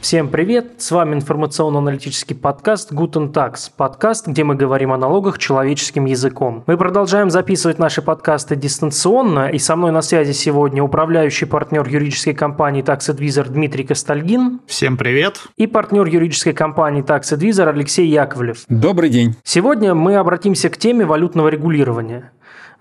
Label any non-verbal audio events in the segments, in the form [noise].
Всем привет! С вами информационно-аналитический подкаст Guten Tax. Подкаст, где мы говорим о налогах человеческим языком. Мы продолжаем записывать наши подкасты дистанционно, и со мной на связи сегодня управляющий партнер юридической компании Tax Advisor Дмитрий Костальгин. Всем привет! И партнер юридической компании Tax Advisor Алексей Яковлев. Добрый день! Сегодня мы обратимся к теме валютного регулирования.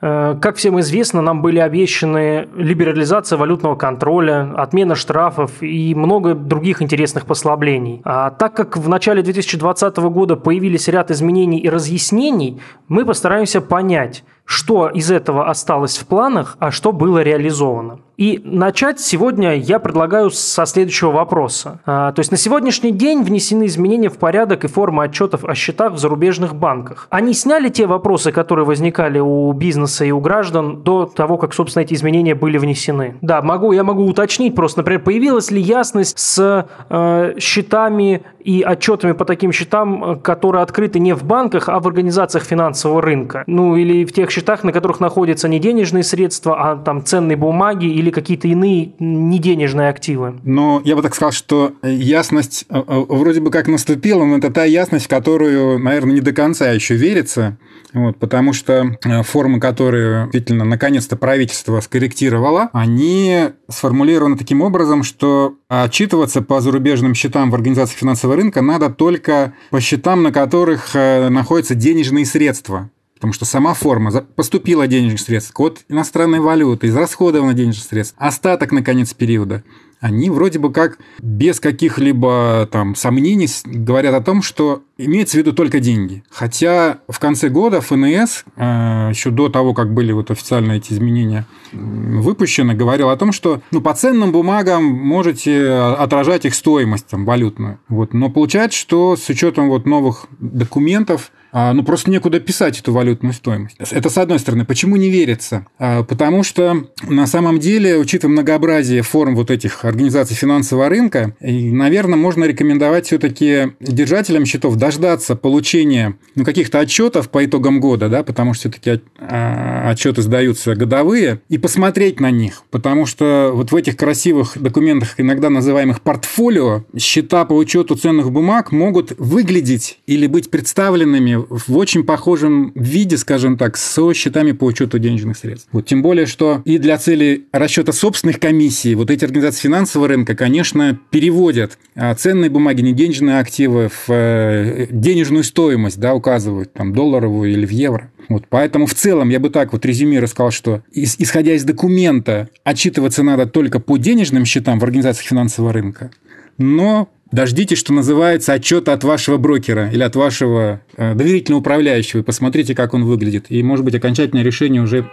Э, как всем известно, нам были обещаны либерализация валютного контроля, отмена штрафов и много других интересных послаблений. А так как в начале 2020 года появились ряд изменений и разъяснений, мы постараемся понять, что из этого осталось в планах, а что было реализовано. И начать сегодня я предлагаю со следующего вопроса. А, то есть на сегодняшний день внесены изменения в порядок и формы отчетов о счетах в зарубежных банках. Они сняли те вопросы, которые возникали у бизнеса и у граждан до того, как, собственно, эти изменения были внесены. Да, могу, я могу уточнить просто, например, появилась ли ясность с э, счетами и отчетами по таким счетам, которые открыты не в банках, а в организациях финансового рынка. Ну или в тех счетах, на которых находятся не денежные средства, а там ценные бумаги или или какие-то иные неденежные активы? Ну, я бы так сказал, что ясность э, э, вроде бы как наступила, но это та ясность, которую, наверное, не до конца еще верится. Вот, потому что э, формы, которые действительно наконец-то правительство скорректировало, они сформулированы таким образом, что отчитываться по зарубежным счетам в организации финансового рынка надо только по счетам, на которых находятся денежные средства. Потому что сама форма поступила денежных средств, код иностранной валюты, израсходовано денежных средств, остаток на конец периода они вроде бы как без каких-либо там сомнений говорят о том, что имеется в виду только деньги. Хотя в конце года ФНС, э, еще до того, как были вот официально эти изменения выпущены, говорил о том, что ну, по ценным бумагам можете отражать их стоимость там, валютную. Вот. Но получается, что с учетом вот новых документов а, ну, просто некуда писать эту валютную стоимость. Это с одной стороны. Почему не верится? А, потому что на самом деле, учитывая многообразие форм вот этих организаций финансового рынка, наверное, можно рекомендовать все-таки держателям счетов дождаться получения ну, каких-то отчетов по итогам года, да, потому что все-таки а, отчеты сдаются годовые, и посмотреть на них. Потому что вот в этих красивых документах, иногда называемых портфолио, счета по учету ценных бумаг могут выглядеть или быть представленными в очень похожем виде, скажем так, со счетами по учету денежных средств. Вот, тем более, что и для цели расчета собственных комиссий вот эти организации финансового рынка, конечно, переводят а, ценные бумаги, не денежные активы в э, денежную стоимость, да, указывают там долларовую или в евро. Вот, поэтому в целом я бы так вот резюмируя сказал, что исходя из документа отчитываться надо только по денежным счетам в организациях финансового рынка, но Дождитесь, что называется, отчета от вашего брокера или от вашего э, доверительного управляющего и посмотрите, как он выглядит. И, может быть, окончательное решение уже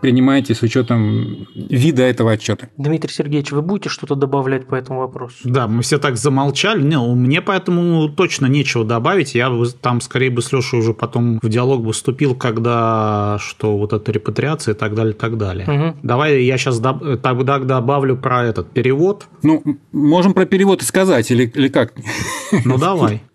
принимаете с учетом вида этого отчета. Дмитрий Сергеевич, вы будете что-то добавлять по этому вопросу? Да, мы все так замолчали. Не, мне поэтому точно нечего добавить. Я там скорее бы с Лешей уже потом в диалог бы вступил, когда что вот эта репатриация и так далее, и так далее. Угу. Давай я сейчас доб- тогда добавлю про этот перевод. Ну, можем про перевод и сказать, или, или как? Ну, давай. [laughs]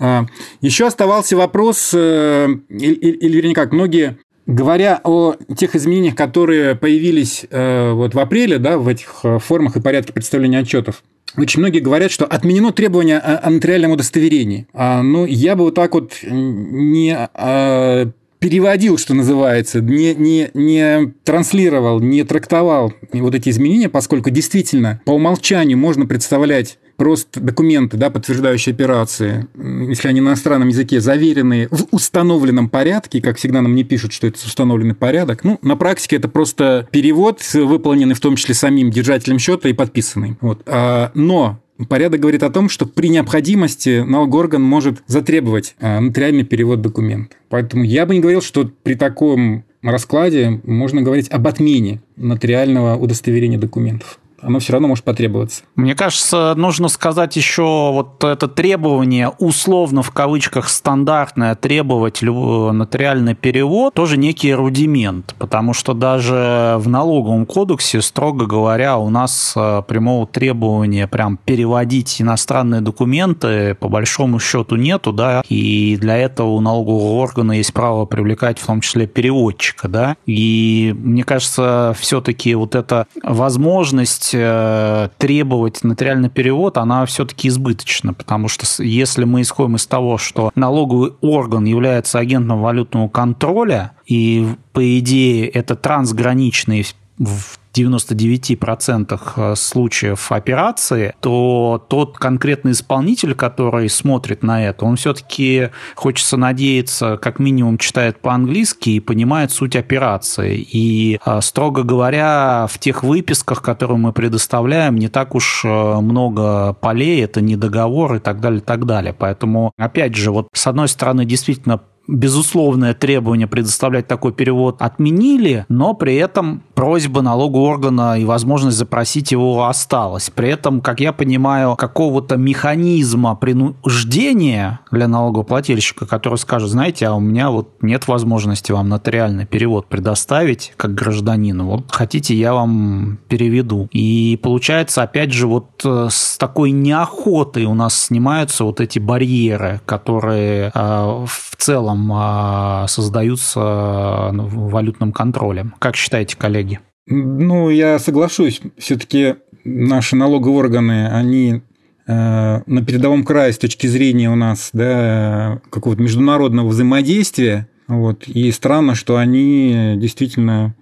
А, Еще оставался вопрос, э, или вернее как, многие Говоря о тех изменениях, которые появились э, вот в апреле, да, в этих э, формах и порядке представления отчетов, очень многие говорят, что отменено требование о, нотариальном удостоверении. А, ну, я бы вот так вот не а, переводил, что называется, не, не, не транслировал, не трактовал вот эти изменения, поскольку действительно по умолчанию можно представлять просто документы, да, подтверждающие операции, если они на иностранном языке заверенные в установленном порядке, как всегда нам не пишут, что это установленный порядок, ну, на практике это просто перевод, выполненный в том числе самим держателем счета и подписанный. Вот. А, но Порядок говорит о том, что при необходимости налогоорган может затребовать а, нотариальный перевод документа. Поэтому я бы не говорил, что при таком раскладе можно говорить об отмене нотариального удостоверения документов. Оно все равно может потребоваться. Мне кажется, нужно сказать еще вот это требование, условно в кавычках стандартное, требовать нотариальный перевод, тоже некий рудимент, потому что даже в налоговом кодексе, строго говоря, у нас э, прямого требования прям переводить иностранные документы по большому счету нету, да, и для этого у налогового органа есть право привлекать в том числе переводчика, да, и мне кажется, все-таки вот эта возможность Э, требовать нотариальный перевод, она все-таки избыточна, потому что если мы исходим из того, что налоговый орган является агентом валютного контроля, и по идее это трансграничный в 99% э, случаев операции, то тот конкретный исполнитель, который смотрит на это, он все-таки, хочется надеяться, как минимум читает по-английски и понимает суть операции. И, э, строго говоря, в тех выписках, которые мы предоставляем, не так уж э, много полей, это не договор и так далее, и так далее. Поэтому, опять же, вот с одной стороны, действительно безусловное требование предоставлять такой перевод отменили, но при этом просьба налогового органа и возможность запросить его осталась. При этом, как я понимаю, какого-то механизма принуждения для налогоплательщика, который скажет, знаете, а у меня вот нет возможности вам нотариальный перевод предоставить как гражданину, вот хотите, я вам переведу. И получается, опять же, вот э, с такой неохотой у нас снимаются вот эти барьеры, которые э, в целом а, создаются ну, валютным контролем. Как считаете, коллеги? Ну, я соглашусь. Все-таки наши налоговые органы, они э, на передовом крае с точки зрения у нас да, какого-то международного взаимодействия. Вот. И странно, что они действительно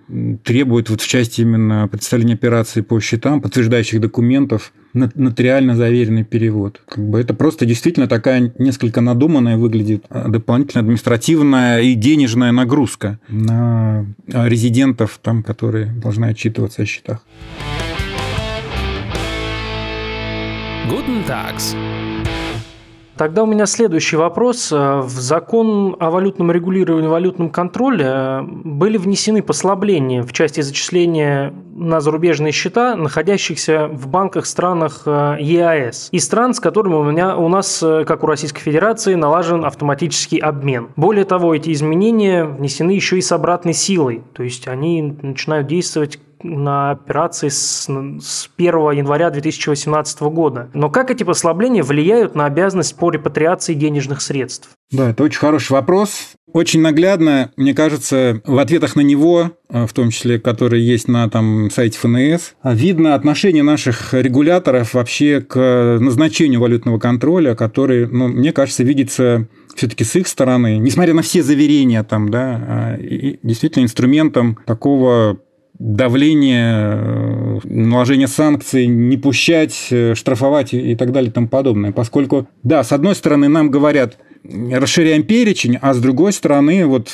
требуют вот в части именно представления операций по счетам, подтверждающих документов, нотариально заверенный перевод. Как бы это просто действительно такая несколько надуманная выглядит а, дополнительная административная и денежная нагрузка на резидентов, там, которые должны отчитываться о счетах. Guten Tags. Тогда у меня следующий вопрос. Э, в закон о валютном регулировании и валютном контроле э, были внесены послабления в части зачисления на зарубежные счета, находящихся в банках странах э, ЕАЭС и стран, с которыми у, меня, у нас, как у Российской Федерации, налажен автоматический обмен. Более того, эти изменения внесены еще и с обратной силой, то есть они начинают действовать на операции с, с 1 января 2018 года. Но как эти послабления влияют на обязанность по репатриации денежных средств? Да, это очень хороший вопрос. Очень наглядно, мне кажется, в ответах на него, э, в том числе, которые есть на там, сайте ФНС, видно отношение наших регуляторов вообще к назначению валютного контроля, который, ну, мне кажется, видится все-таки с их стороны, несмотря на все заверения там, да, а, действительно инструментом такого давление, э, наложение санкций, не пущать, э, штрафовать и так далее и тому подобное. Поскольку, да, с одной стороны, нам говорят – расширяем перечень, а с другой стороны, вот,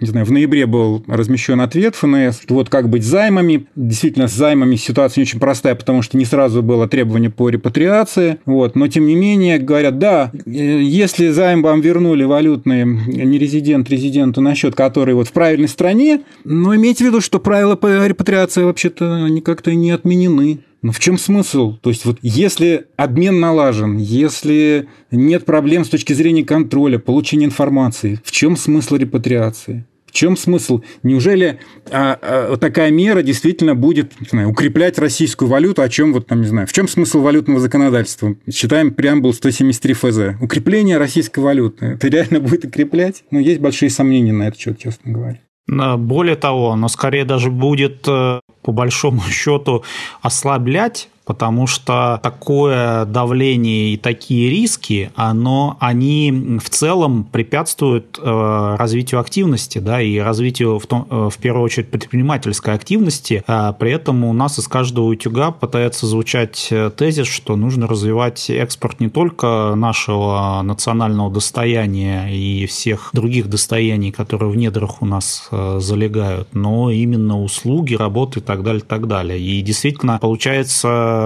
не знаю, в ноябре был размещен ответ ФНС, вот как быть с займами. Действительно, с займами ситуация не очень простая, потому что не сразу было требование по репатриации, вот, но тем не менее говорят, да, если займ вам вернули валютные не резидент резиденту на счет, который вот в правильной стране, но имейте в виду, что правила по репатриации вообще-то они как-то не отменены. Но в чем смысл? То есть вот если обмен налажен, если нет проблем с точки зрения контроля, получения информации, в чем смысл репатриации? В чем смысл? Неужели а, а, такая мера действительно будет не знаю, укреплять российскую валюту? О чем вот там не знаю? В чем смысл валютного законодательства? Считаем преамбул 173 ФЗ. Укрепление российской валюты. Это реально будет укреплять? Ну, есть большие сомнения на этот счет, честно говоря. Более того, оно скорее даже будет э, по большому [laughs] счету ослаблять потому что такое давление и такие риски, оно, они в целом препятствуют э, развитию активности, да, и развитию в, том, э, в первую очередь предпринимательской активности. А при этом у нас из каждого утюга пытается звучать э, тезис, что нужно развивать экспорт не только нашего национального достояния и всех других достояний, которые в недрах у нас залегают, но именно услуги, работы и так далее, и так далее. И действительно получается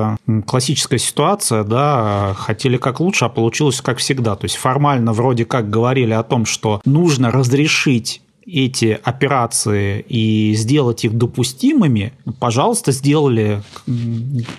классическая ситуация, да, хотели как лучше, а получилось как всегда. То есть формально вроде как говорили о том, что нужно разрешить эти операции и сделать их допустимыми, пожалуйста, сделали.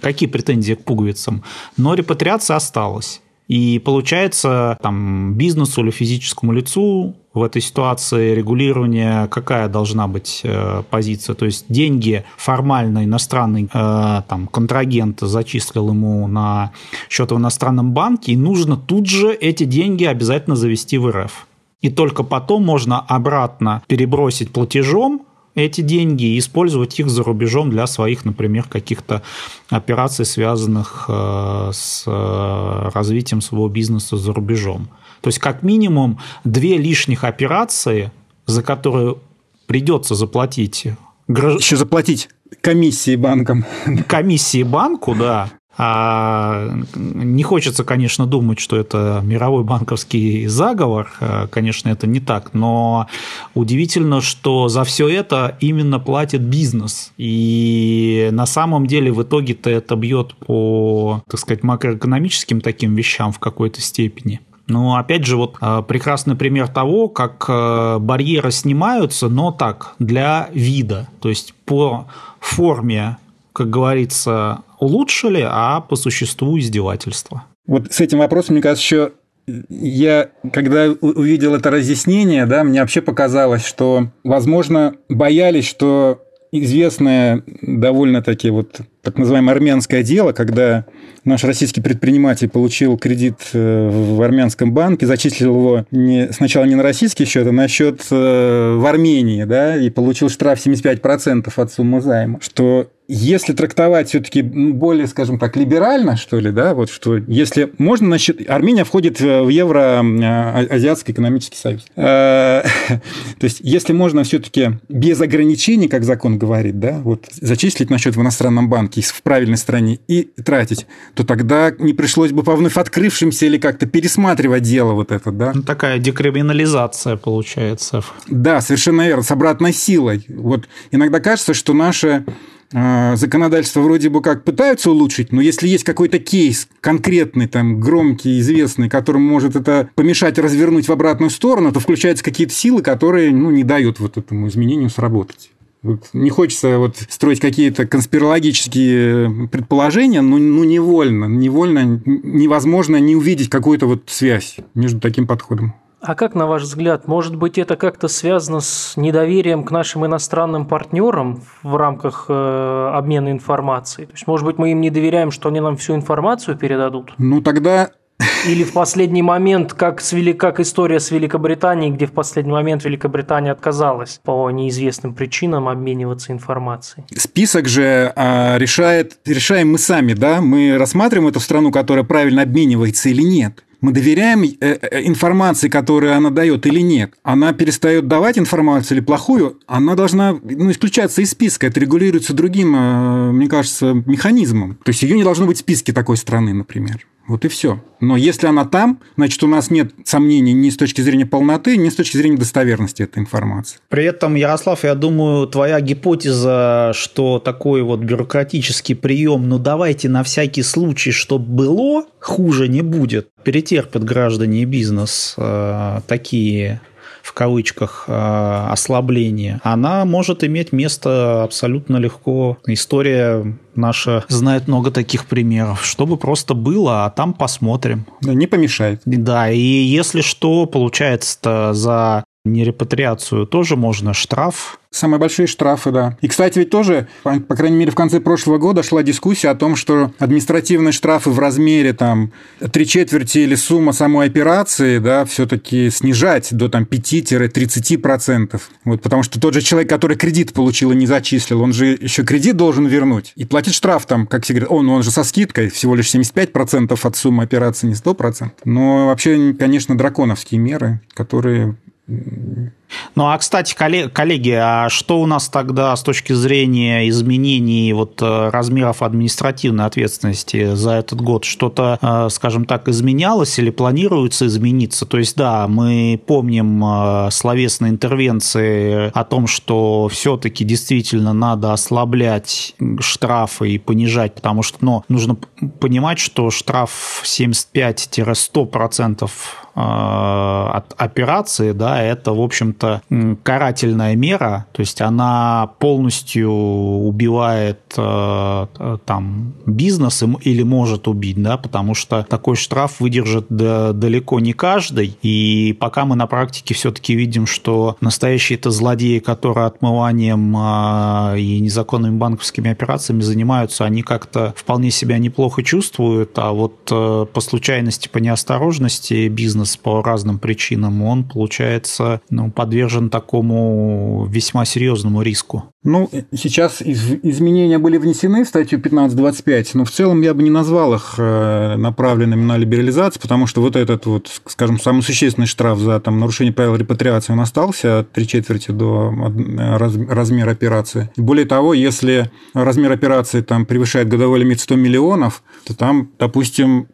Какие претензии к пуговицам? Но репатриация осталась. И получается, там, бизнесу или физическому лицу в этой ситуации регулирования какая должна быть э, позиция? То есть деньги формально иностранный э, там, контрагент зачислил ему на счет в иностранном банке, и нужно тут же эти деньги обязательно завести в РФ. И только потом можно обратно перебросить платежом эти деньги и использовать их за рубежом для своих, например, каких-то операций, связанных э, с э, развитием своего бизнеса за рубежом. То есть, как минимум, две лишних операции, за которые придется заплатить. Еще заплатить комиссии банкам. Комиссии банку, да. А не хочется, конечно, думать, что это мировой банковский заговор. А, конечно, это не так. Но удивительно, что за все это именно платит бизнес. И на самом деле в итоге-то это бьет по, так сказать, макроэкономическим таким вещам в какой-то степени. Но опять же, вот а, прекрасный пример того, как а, барьеры снимаются, но так, для вида. То есть по форме как говорится, улучшили, а по существу издевательство. Вот с этим вопросом, мне кажется, еще я, когда увидел это разъяснение, да, мне вообще показалось, что, возможно, боялись, что известное довольно-таки вот так называемое армянское дело, когда наш российский предприниматель получил кредит э, в армянском банке, зачислил его не, сначала не на российский счет, а на счет э, в Армении, да, и получил штраф 75% от суммы займа, что если трактовать все-таки более, скажем так, либерально, что ли, да, вот что если можно, значит, Армения входит в Евроазиатский экономический союз. Э, [laughs] то есть, если можно все-таки без ограничений, как закон говорит, да, вот зачислить на счет в иностранном банке в правильной стране и тратить, то тогда не пришлось бы по вновь открывшимся или как-то пересматривать дело вот это, да. Ну, такая декриминализация получается. Да, совершенно верно, с обратной силой. Вот иногда кажется, что наше а, законодательство вроде бы как пытаются улучшить, но если есть какой-то кейс конкретный, там, громкий, известный, которым может это помешать развернуть в обратную сторону, то включаются какие-то силы, которые ну, не дают вот этому изменению сработать. Не хочется вот строить какие-то конспирологические предположения, но ну, невольно, невольно невозможно не увидеть какую-то вот связь между таким подходом. А как, на ваш взгляд, может быть, это как-то связано с недоверием к нашим иностранным партнерам в рамках э, обмена информацией? То есть, может быть, мы им не доверяем, что они нам всю информацию передадут? Ну, тогда или в последний момент, как, с Вели... как история с Великобританией, где в последний момент Великобритания отказалась по неизвестным причинам обмениваться информацией. Список же а, решает, решаем мы сами, да? Мы рассматриваем эту страну, которая правильно обменивается или нет мы доверяем э, э, информации, которую она дает или нет. Она перестает давать информацию или плохую, она должна ну, исключаться из списка. Это регулируется другим, э, мне кажется, механизмом. То есть ее не должно быть в списке такой страны, например. Вот и все. Но если она там, значит, у нас нет сомнений ни с точки зрения полноты, ни с точки зрения достоверности этой информации. При этом, Ярослав, я думаю, твоя гипотеза, что такой вот бюрократический прием, ну давайте на всякий случай, чтобы было, хуже не будет, перетерпят граждане и бизнес э, такие кавычках э, ослабление, она может иметь место абсолютно легко. История наша знает много таких примеров. Чтобы просто было, а там посмотрим. Да, не помешает. Да, и если что, получается-то за нерепатриацию тоже можно штраф Самые большие штрафы, да. И, кстати, ведь тоже, по, по крайней мере, в конце прошлого года шла дискуссия о том, что административные штрафы в размере там три четверти или сумма самой операции, да, все-таки снижать до там 5-30%. Вот, потому что тот же человек, который кредит получил и не зачислил, он же еще кредит должен вернуть и платить штраф там, как все говорят, он, он же со скидкой, всего лишь 75% от суммы операции, не 100%. Но вообще, конечно, драконовские меры, которые ну, а, кстати, коллеги, а что у нас тогда с точки зрения изменений вот э, размеров административной ответственности за этот год? Что-то, э, скажем так, изменялось или планируется измениться? То есть, да, мы помним э, словесные интервенции о том, что все-таки действительно надо ослаблять штрафы и понижать, потому что ну, нужно понимать, что штраф 75-100% от операции, да, это, в общем-то, карательная мера, то есть она полностью убивает э, там бизнес или может убить, да, потому что такой штраф выдержит далеко не каждый, и пока мы на практике все-таки видим, что настоящие это злодеи, которые отмыванием и незаконными банковскими операциями занимаются, они как-то вполне себя неплохо чувствуют, а вот э, по случайности, по неосторожности бизнес по разным причинам, он, получается, ну, подвержен такому весьма серьезному риску. Ну, сейчас из, изменения были внесены в статью 15.25, но в целом я бы не назвал их э, направленными на либерализацию, потому что вот этот вот, скажем, самый существенный штраф за там, нарушение правил репатриации, он остался от три четверти до размера операции. Более того, если размер операции там превышает годовой лимит 100 миллионов, то там, допустим,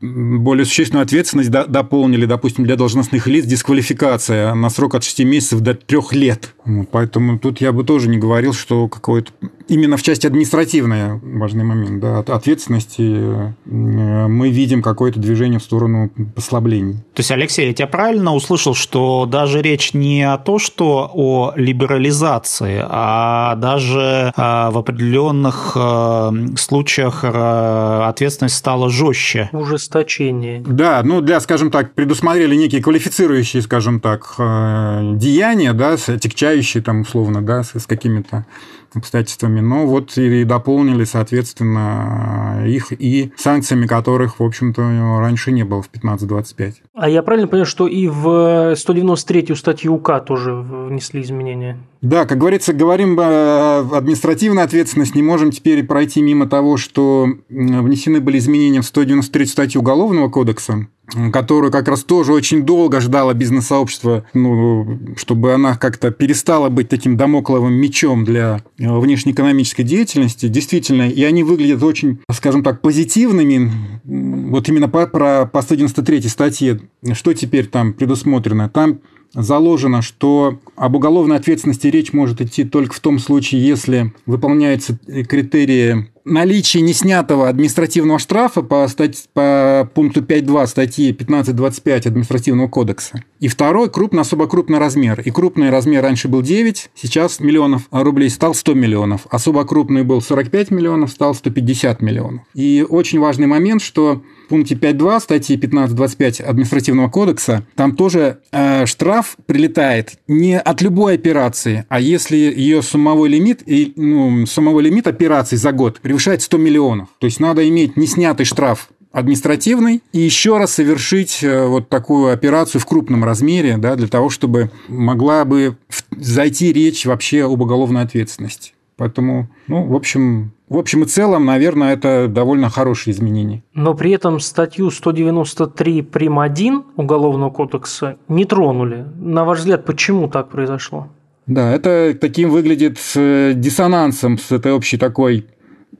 более существенную ответственность дополнили, допустим, для должностных лиц дисквалификация на срок от 6 месяцев до 3 лет. Поэтому тут я бы тоже не говорил, что какой-то именно в части административная важный момент, да, от ответственности э, мы видим какое-то движение в сторону послаблений. То есть, Алексей, я тебя правильно услышал, что даже речь не о том, что о либерализации, а даже а, в определенных э, случаях э, ответственность стала жестче. Ужесточение. Да, ну для, скажем так, предусмотрели некие квалифицирующие, скажем так, деяния, да, отягчающие там условно, да, с какими-то обстоятельствами, но вот и дополнили, соответственно, их и санкциями, которых, в общем-то, раньше не было в 15.25. А я правильно понял, что и в 193-ю статью УК тоже внесли изменения? Да, как говорится, говорим о административной ответственности, не можем теперь пройти мимо того, что внесены были изменения в 193 статью Уголовного кодекса, которую как раз тоже очень долго ждало бизнес-сообщество, ну, чтобы она как-то перестала быть таким домокловым мечом для э, внешнеэкономической деятельности. Действительно, и они выглядят очень, скажем так, позитивными. Вот именно по, про, по 193 статье, что теперь там предусмотрено? Там заложено, что об уголовной ответственности речь может идти только в том случае, если выполняются критерии наличия неснятого административного штрафа по, стать, по пункту 5.2 статьи 15.25 административного кодекса. И второй – крупный, особо крупный размер. И крупный размер раньше был 9, сейчас миллионов рублей стал 100 миллионов. Особо крупный был 45 миллионов, стал 150 миллионов. И очень важный момент, что пункте 5.2 статьи 15.25 административного кодекса, там тоже э, штраф прилетает не от любой операции, а если ее суммовой лимит, и, ну, суммовой лимит операций за год превышает 100 миллионов. То есть надо иметь неснятый штраф административный и еще раз совершить э, вот такую операцию в крупном размере, да, для того, чтобы могла бы зайти речь вообще об уголовной ответственности. Поэтому, ну, в общем, в общем и целом, наверное, это довольно хорошие изменения. Но при этом статью 193 прим. 1 Уголовного кодекса не тронули. На ваш взгляд, почему так произошло? Да, это таким выглядит э, диссонансом с этой общей такой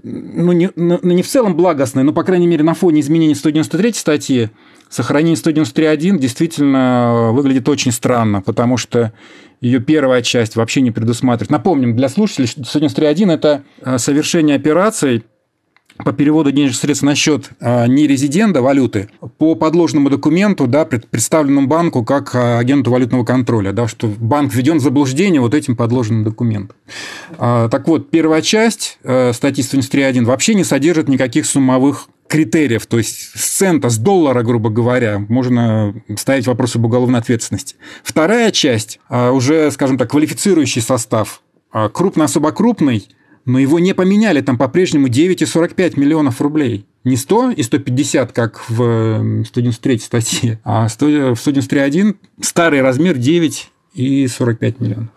ну не, ну, не в целом благостной, но, по крайней мере, на фоне изменений 193 статьи, сохранение 193.1 действительно выглядит очень странно, потому что ее первая часть вообще не предусматривает. Напомним, для слушателей 193.1 – это э, совершение операций по переводу денежных средств на счет а, нерезидента валюты по подложному документу, да, представленному банку как а, агенту валютного контроля, да, что банк введен в заблуждение вот этим подложенным документом. А, так вот, первая часть статьи 173.1 вообще не содержит никаких суммовых критериев, то есть с цента, с доллара, грубо говоря, можно ставить вопросы об уголовной ответственности. Вторая часть, уже, скажем так, квалифицирующий состав, крупно особо крупный – но его не поменяли, там по-прежнему 9,45 миллионов рублей. Не 100 и 150, как в 193 статье, а в 193.1 старый размер 9 и 45 миллионов.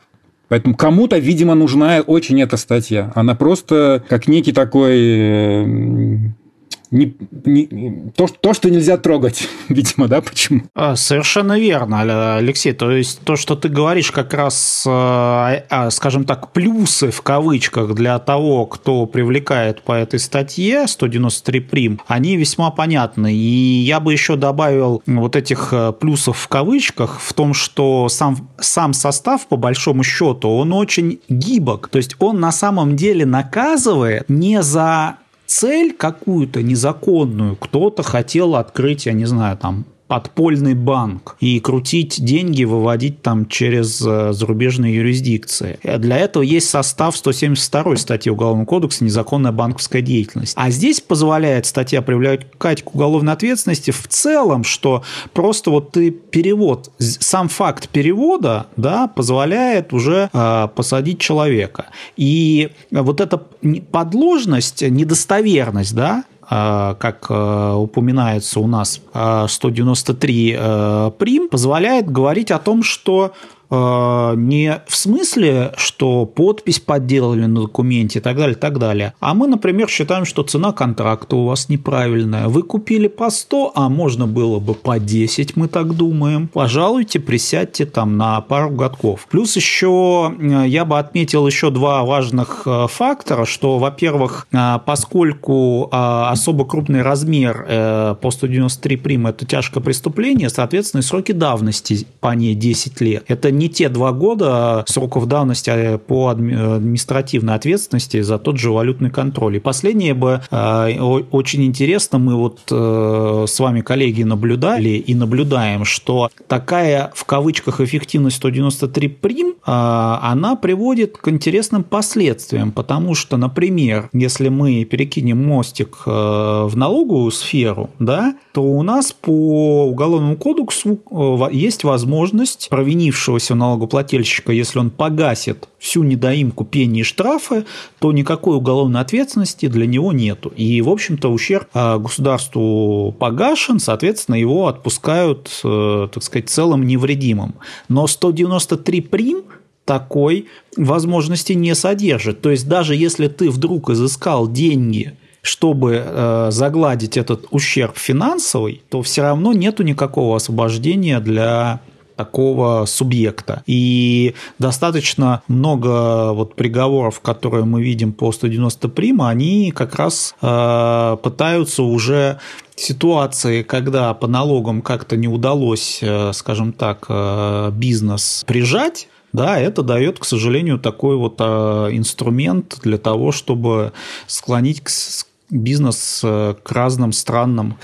Поэтому кому-то, видимо, нужна очень эта статья. Она просто как некий такой э, не, не, то, то, что нельзя трогать, [laughs] видимо, да, почему? А, совершенно верно, Алексей. То есть то, что ты говоришь, как раз, а, а, скажем так, плюсы в кавычках для того, кто привлекает по этой статье 193 прим, они весьма понятны. И я бы еще добавил вот этих э, плюсов в кавычках в том, что сам, сам состав, по большому счету, он очень гибок. То есть он на самом деле наказывает не за цель какую-то незаконную. Кто-то хотел открыть, я не знаю, там подпольный банк и крутить деньги, выводить там через э, зарубежные юрисдикции. Для этого есть состав 172 статьи Уголовного кодекса «Незаконная банковская деятельность». А здесь позволяет статья привлекать к уголовной ответственности в целом, что просто вот ты перевод, сам факт перевода да, позволяет уже э, посадить человека. И вот эта подложность, недостоверность, да, Э, как э, упоминается у нас 193 э, прим, позволяет говорить о том, что не в смысле, что подпись подделали на документе и так далее, и так далее. А мы, например, считаем, что цена контракта у вас неправильная. Вы купили по 100, а можно было бы по 10, мы так думаем. Пожалуйте, присядьте там на пару годков. Плюс еще э, я бы отметил еще два важных э, фактора, что, во-первых, поскольку особо крупный размер по 193 прим – это тяжкое преступление, соответственно, сроки давности по ней 10 лет. Это не не те два года сроков давности а по административной ответственности за тот же валютный контроль. И последнее бы э, очень интересно, мы вот э, с вами, коллеги, наблюдали и наблюдаем, что такая в кавычках эффективность 193 прим, э, она приводит к интересным последствиям, потому что, например, если мы перекинем мостик в налоговую сферу, да, то у нас по Уголовному кодексу есть возможность провинившегося у налогоплательщика, если он погасит всю недоимку пени и штрафы, то никакой уголовной ответственности для него нету. И, в общем-то, ущерб а, государству погашен, соответственно, его отпускают, э, так сказать, целым невредимым. Но 193 прим такой возможности не содержит. То есть даже если ты вдруг изыскал деньги чтобы э, загладить этот ущерб финансовый, то все равно нету никакого освобождения для такого субъекта. И достаточно много вот приговоров, которые мы видим по 190 прима, они как раз э, пытаются уже ситуации, когда по налогам как-то не удалось, э, скажем так, э, бизнес прижать, да, это дает, к сожалению, такой вот э, инструмент для того, чтобы склонить бизнес к разным странным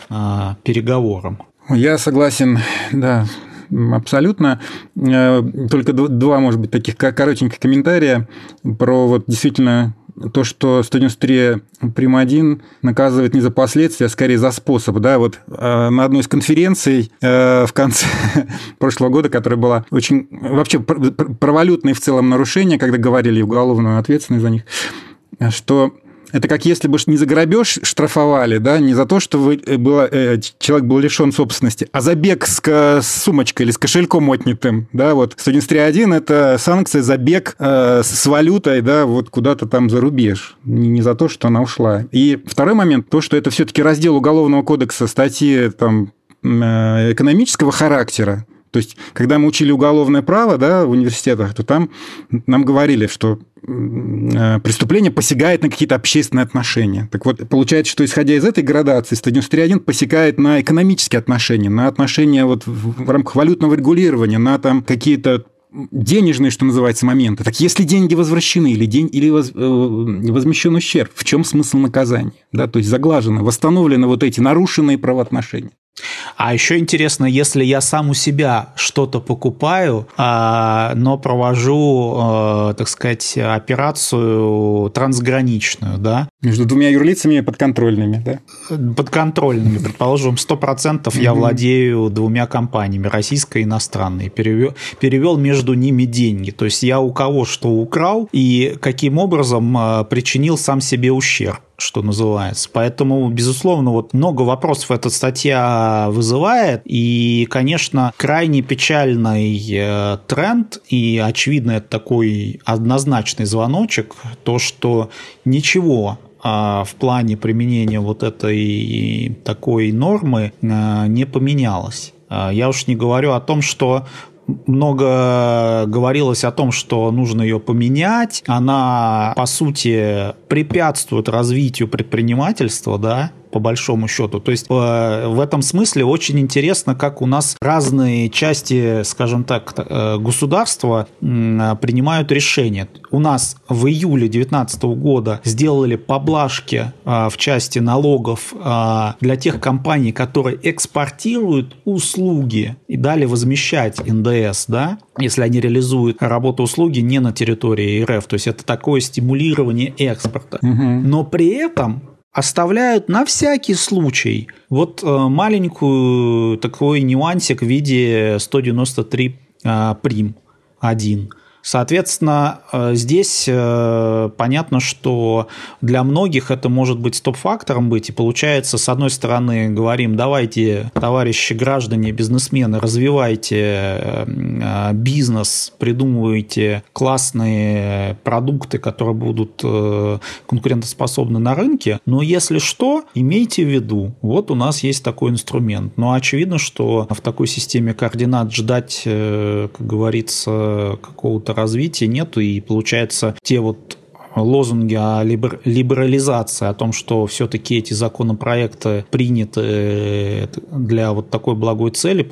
переговорам. Я согласен, да, абсолютно. Э, только два, может быть, таких коротеньких комментария про вот действительно то, что 193 прим. 1 наказывает не за последствия, а скорее за способ. Да, вот э, на одной из конференций э, в конце [laughs] прошлого года, которая была очень вообще про валютные в целом нарушения, когда говорили уголовную ответственность за них, что это как если бы не за грабеж штрафовали, да, не за то, что вы, э, было, э, человек был лишен собственности, а за бег с, с сумочкой или с кошельком отнятым, да, вот 193.1 – это санкция за бег э, с валютой, да, вот куда-то там за рубеж, не, не за то, что она ушла. И второй момент, то, что это все-таки раздел Уголовного кодекса статьи там, э, экономического характера, то есть, когда мы учили уголовное право да, в университетах, то там нам говорили, что э, преступление посягает на какие-то общественные отношения. Так вот, получается, что исходя из этой градации, 193.1 посягает на экономические отношения, на отношения вот в рамках валютного регулирования, на там какие-то денежные, что называется, моменты. Так если деньги возвращены или, день, или воз, э, возмещен ущерб, в чем смысл наказания? Да, то есть заглажено, восстановлены вот эти нарушенные правоотношения. А еще интересно, если я сам у себя что-то покупаю, а, но провожу, а, так сказать, операцию трансграничную, да? Между двумя юрлицами подконтрольными, да? Подконтрольными, предположим, 100% я владею двумя компаниями, российской и иностранной, перевел, перевел между ними деньги. То есть я у кого что украл и каким образом а, причинил сам себе ущерб что называется. Поэтому, безусловно, вот много вопросов эта статья вызывает, и, конечно, крайне печальный э, тренд, и, очевидно, это такой однозначный звоночек, то, что ничего а, в плане применения вот этой такой нормы э, не поменялось. А, я уж не говорю о том, что много говорилось о том, что нужно ее поменять. Она, по сути, препятствует развитию предпринимательства, да, по большому счету. То есть э, в этом смысле очень интересно, как у нас разные части, скажем так, э, государства принимают решения. У нас в июле 2019 года сделали поблажки в части налогов для тех компаний, которые экспортируют услуги и дали возмещать НДС, да, если они реализуют работу услуги не на территории РФ. То есть это такое стимулирование экспорта. Угу. Но при этом оставляют на всякий случай вот э, маленькую такой нюансик в виде 193 э, прим 1. Соответственно, э, здесь э, понятно, что для многих это может быть стоп-фактором быть. И получается, с одной стороны, говорим, давайте, товарищи граждане, бизнесмены, развивайте э, бизнес, придумывайте классные продукты, которые будут конкурентоспособны на рынке. Но если что, имейте в виду, вот у нас есть такой инструмент. Но очевидно, что в такой системе координат ждать, как говорится, какого-то какого-то развития нету, и получается те вот лозунги о либерализации, о том, что все-таки эти законопроекты приняты э, для вот такой благой цели,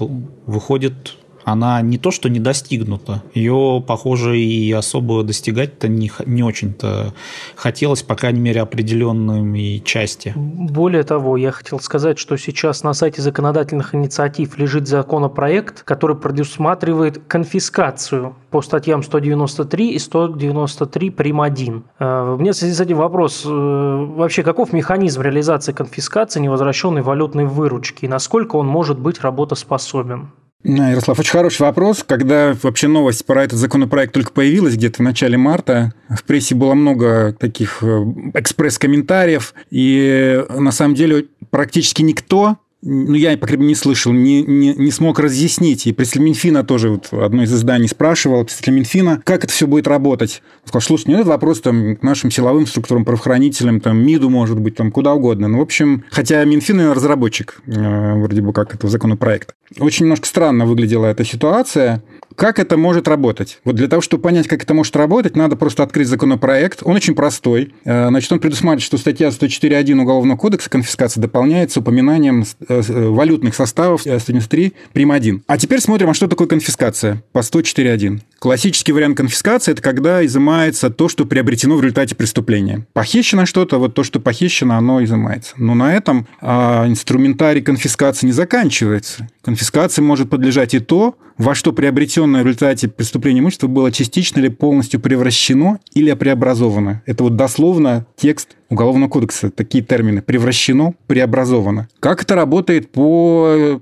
выходит она не то, что не достигнута, ее, похоже, и особо достигать-то не, не очень-то хотелось, по крайней мере, определенными части. Более того, я хотел сказать, что сейчас на сайте законодательных инициатив лежит законопроект, который предусматривает конфискацию по статьям 193 и 193 прим. 1. Э, меня в связи с этим вопрос. Э, вообще, каков механизм реализации конфискации невозвращенной валютной выручки и насколько он может быть работоспособен? Ярослав, очень хороший вопрос. Когда вообще новость про этот законопроект только появилась где-то в начале марта, в прессе было много таких э, экспресс-комментариев, и на самом деле практически никто ну, я, по крайней мере, не слышал, не, не, не смог разъяснить. И представитель Минфина тоже вот одно из изданий спрашивал, представитель Минфина, как это все будет работать. Он сказал, слушай, нет, это вопрос там, к нашим силовым структурам, правоохранителям, там, МИДу, может быть, там, куда угодно. Ну, в общем, хотя Минфин разработчик, э, вроде бы как этого законопроекта. Очень немножко странно выглядела эта ситуация. Как это может работать? Вот для того, чтобы понять, как это может работать, надо просто открыть законопроект. Он очень простой. Э, значит, он предусматривает, что статья 104.1 Уголовного кодекса конфискации дополняется упоминанием э, э, валютных составов 193 прим. 1. А теперь смотрим, а что такое конфискация по 104.1. Классический вариант конфискации – это когда изымается то, что приобретено в результате преступления. Похищено что-то, вот то, что похищено, оно изымается. Но на этом а, инструментарий конфискации не заканчивается. Конфискации может подлежать и то, во что приобретенное в результате преступления имущество было частично или полностью превращено или преобразовано. Это вот дословно текст Уголовного кодекса. Такие термины. Превращено, преобразовано. Как это работает по,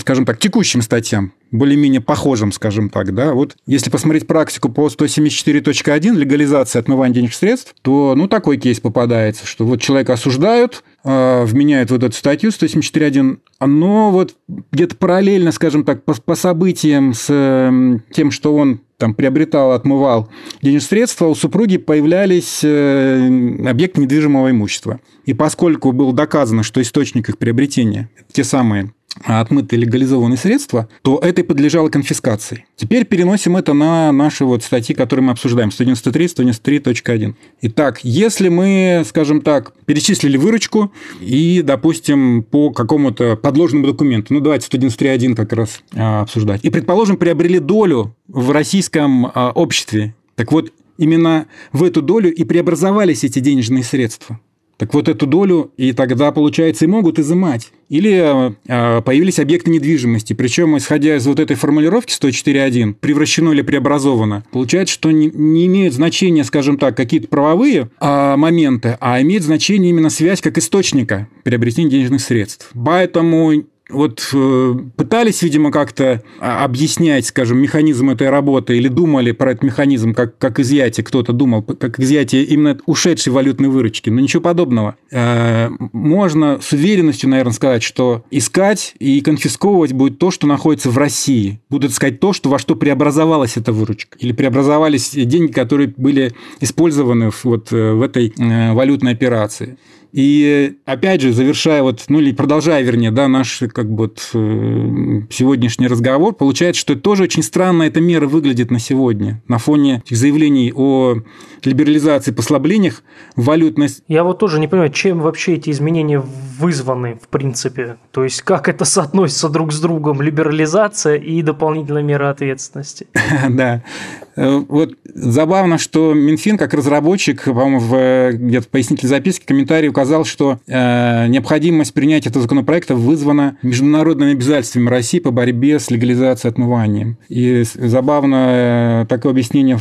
скажем так, текущим статьям? более-менее похожим, скажем так, да, вот если посмотреть практику по 174.1 легализации отмывания денежных средств, то, ну, такой кейс попадается, что вот человека осуждают, э, вменяют вот эту статью 174.1, но вот где-то параллельно, скажем так, по, по событиям с тем, что он там приобретал, отмывал денежные средства, у супруги появлялись э, объекты недвижимого имущества. И поскольку было доказано, что источник их приобретения – те самые отмытые легализованные средства, то это и подлежало конфискации. Теперь переносим это на наши вот статьи, которые мы обсуждаем, 193, 193.1. Итак, если мы, скажем так, перечислили выручку и, допустим, по какому-то подложному документу, ну, давайте 193.1 как раз а, обсуждать, и, предположим, приобрели долю в российском а, обществе, так вот, именно в эту долю и преобразовались эти денежные средства. Так вот эту долю и тогда, получается, и могут изымать. Или э, появились объекты недвижимости. Причем, исходя из вот этой формулировки 104.1, превращено или преобразовано, получается, что не, не имеют значения, скажем так, какие-то правовые э, моменты, а имеет значение именно связь как источника приобретения денежных средств. Поэтому вот э, пытались, видимо, как-то а, объяснять, скажем, механизм этой работы или думали про этот механизм как, как изъятие, кто-то думал, как изъятие именно ушедшей валютной выручки, но ничего подобного. Э, можно с уверенностью, наверное, сказать, что искать и конфисковывать будет то, что находится в России. Будут искать то, что, во что преобразовалась эта выручка. Или преобразовались деньги, которые были использованы вот э, в этой валютной операции. И опять же, завершая вот, ну или продолжая, вернее, да, наш как бы вот, э, сегодняшний разговор, получается, что тоже очень странно эта мера выглядит на сегодня на фоне этих заявлений о либерализации, послаблениях валютность. Я вот тоже не понимаю, чем вообще эти изменения вызваны, в принципе. То есть, как это соотносится друг с другом, либерализация и дополнительная мера ответственности. [laughs] Да. Э, вот забавно, что Минфин, как разработчик, по-моему, в где-то в пояснительной записке комментарий указал, что э, необходимость принятия этого законопроекта вызвана международными обязательствами России по борьбе с легализацией отмывания. И забавно э, такое объяснение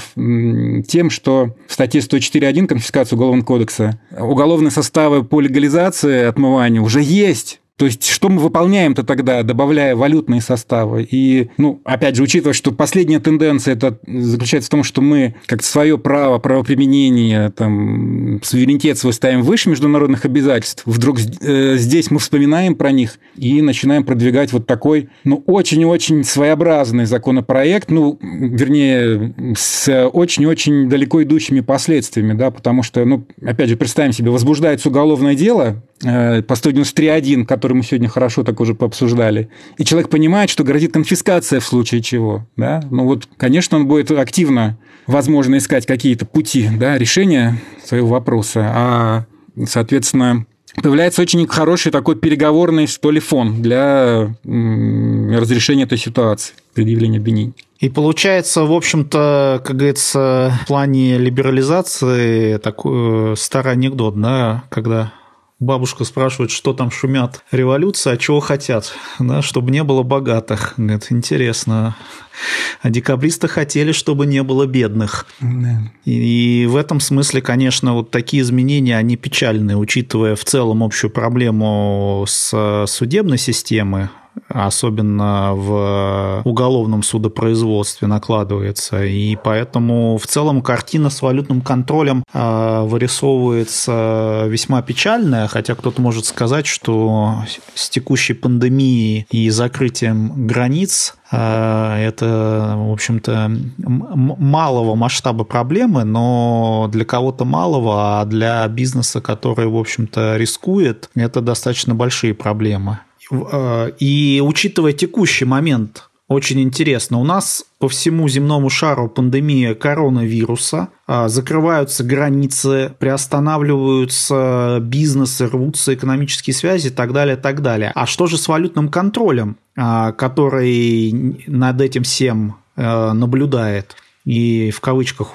тем, что в статье 104.1 конфискации Уголовного кодекса уголовные составы по легализации отмывания уже есть. То есть, что мы выполняем-то тогда, добавляя валютные составы? И, ну, опять же, учитывая, что последняя тенденция это заключается в том, что мы как-то свое право, правоприменение, там, суверенитет свой ставим выше международных обязательств, вдруг э, здесь мы вспоминаем про них и начинаем продвигать вот такой, ну, очень-очень своеобразный законопроект, ну, вернее, с очень-очень далеко идущими последствиями, да, потому что, ну, опять же, представим себе, возбуждается уголовное дело э, по 193.1, который который мы сегодня хорошо так уже пообсуждали, и человек понимает, что грозит конфискация в случае чего, да, ну вот, конечно, он будет активно, возможно, искать какие-то пути, да, решения своего вопроса, а, соответственно, появляется очень хороший такой переговорный, что ли, фон для разрешения этой ситуации, предъявления обвинений. И получается, в общем-то, как говорится, в плане либерализации такой э, старый анекдот, да, когда Бабушка спрашивает, что там шумят революция, а чего хотят, да, чтобы не было богатых. Говорит, интересно. А декабристы хотели, чтобы не было бедных. Да. И, и в этом смысле, конечно, вот такие изменения, они печальные, учитывая в целом общую проблему с судебной системой, особенно в уголовном судопроизводстве накладывается. И поэтому в целом картина с валютным контролем а, вырисовывается весьма печальная, хотя кто-то может сказать, что с текущей пандемией и закрытием границ а, это, в общем-то, малого масштаба проблемы, но для кого-то малого, а для бизнеса, который, в общем-то, рискует, это достаточно большие проблемы. Э, и учитывая текущий момент, очень интересно, у нас по всему земному шару пандемия коронавируса, а, закрываются границы, приостанавливаются бизнесы, рвутся экономические связи и так далее, так далее. А что же с валютным контролем, а, который над этим всем э, наблюдает? И в кавычках,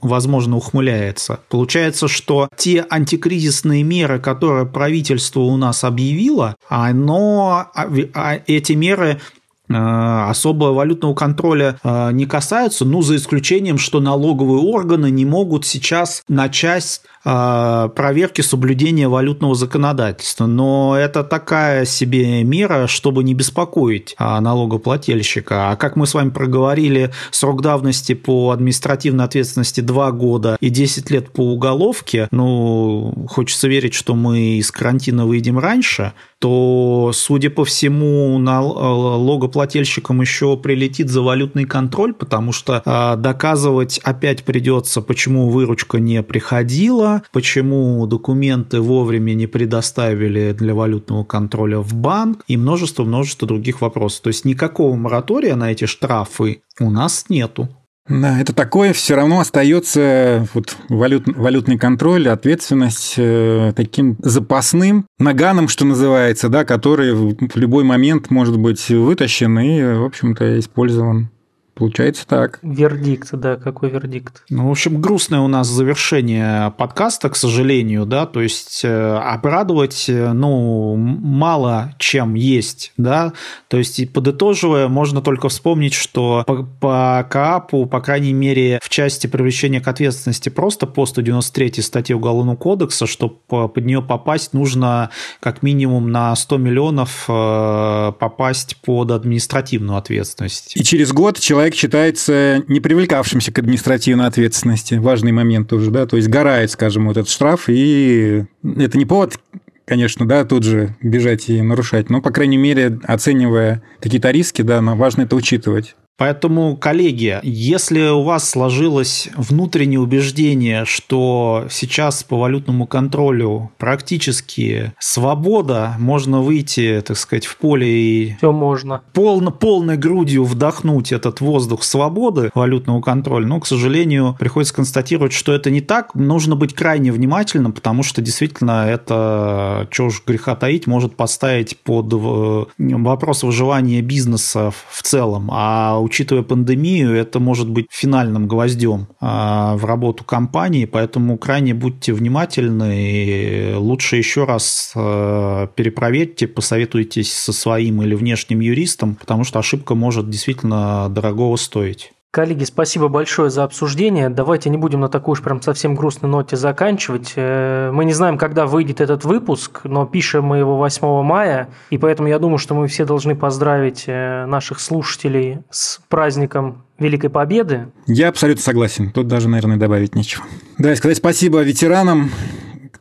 возможно, ухмыляется. Получается, что те антикризисные меры, которые правительство у нас объявило, оно, а, а, эти меры э, особого валютного контроля э, не касаются, ну, за исключением, что налоговые органы не могут сейчас начать а, проверки соблюдения валютного законодательства. Но это такая себе мера, чтобы не беспокоить а, налогоплательщика. А как мы с вами проговорили, срок давности по административной ответственности 2 года и 10 лет по уголовке, ну, хочется верить, что мы из карантина выйдем раньше, то, судя по всему, налогоплательщикам еще прилетит за валютный контроль, потому что а, доказывать опять придется, почему выручка не приходила, почему документы вовремя не предоставили для валютного контроля в банк и множество-множество других вопросов. То есть никакого моратория на эти штрафы у нас нету. Да, это такое все равно остается вот валют, валютный контроль, ответственность э, таким запасным наганом, что называется, да, который в любой момент может быть вытащен и, в общем-то, использован Получается так. Вердикт, да, какой вердикт? Ну, в общем, грустное у нас завершение подкаста, к сожалению, да, то есть э, обрадовать, э, ну, мало чем есть, да, то есть и подытоживая, можно только вспомнить, что по, по КАПу, по крайней мере, в части привлечения к ответственности просто по 193 статье Уголовного кодекса, чтобы под нее попасть, нужно как минимум на 100 миллионов э, попасть под административную ответственность. И через год человек человек считается не привлекавшимся к административной ответственности. Важный момент тоже, да, то есть горает, скажем, вот этот штраф, и это не повод конечно, да, тут же бежать и нарушать, но, по крайней мере, оценивая какие-то риски, да, важно это учитывать. Поэтому, коллеги, если у вас сложилось внутреннее убеждение, что сейчас по валютному контролю практически свобода, можно выйти, так сказать, в поле и Все можно. Полно, полной грудью вдохнуть этот воздух свободы валютного контроля, но, к сожалению, приходится констатировать, что это не так. Нужно быть крайне внимательным, потому что действительно это, что уж греха таить, может поставить под э, вопрос выживания бизнеса в целом. А учитывая пандемию, это может быть финальным гвоздем а, в работу компании, поэтому крайне будьте внимательны и лучше еще раз э, перепроверьте, посоветуйтесь со своим или внешним юристом, потому что ошибка может действительно дорогого стоить. Коллеги, спасибо большое за обсуждение. Давайте не будем на такой уж прям совсем грустной ноте заканчивать. Э, мы не знаем, когда выйдет этот выпуск, но пишем мы его 8 мая, и поэтому я думаю, что мы все должны поздравить э, наших слушателей с праздником Великой Победы. Я абсолютно согласен. Тут даже, наверное, добавить нечего. Да, сказать спасибо ветеранам,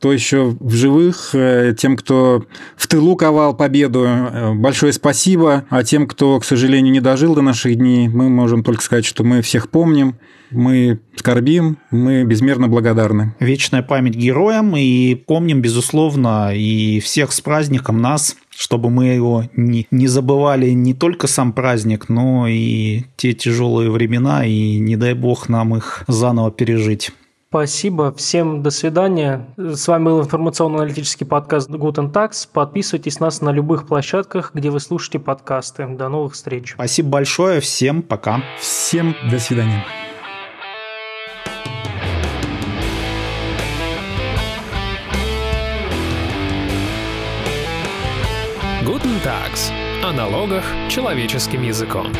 кто еще в живых, э, тем, кто в тылу ковал победу, э, большое спасибо. А тем, кто, к сожалению, не дожил до наших дней, мы можем только сказать, что мы всех помним, мы скорбим, мы безмерно благодарны. Вечная память героям и помним, безусловно, и всех с праздником нас, чтобы мы его не, не забывали не только сам праздник, но и те тяжелые времена, и не дай бог нам их заново пережить. Спасибо. Всем до свидания. С вами был информационно-аналитический подкаст Guten Tax. Подписывайтесь на нас на любых площадках, где вы слушаете подкасты. До новых встреч. Спасибо большое. Всем пока. Всем до свидания. Guten Tags. О налогах человеческим языком.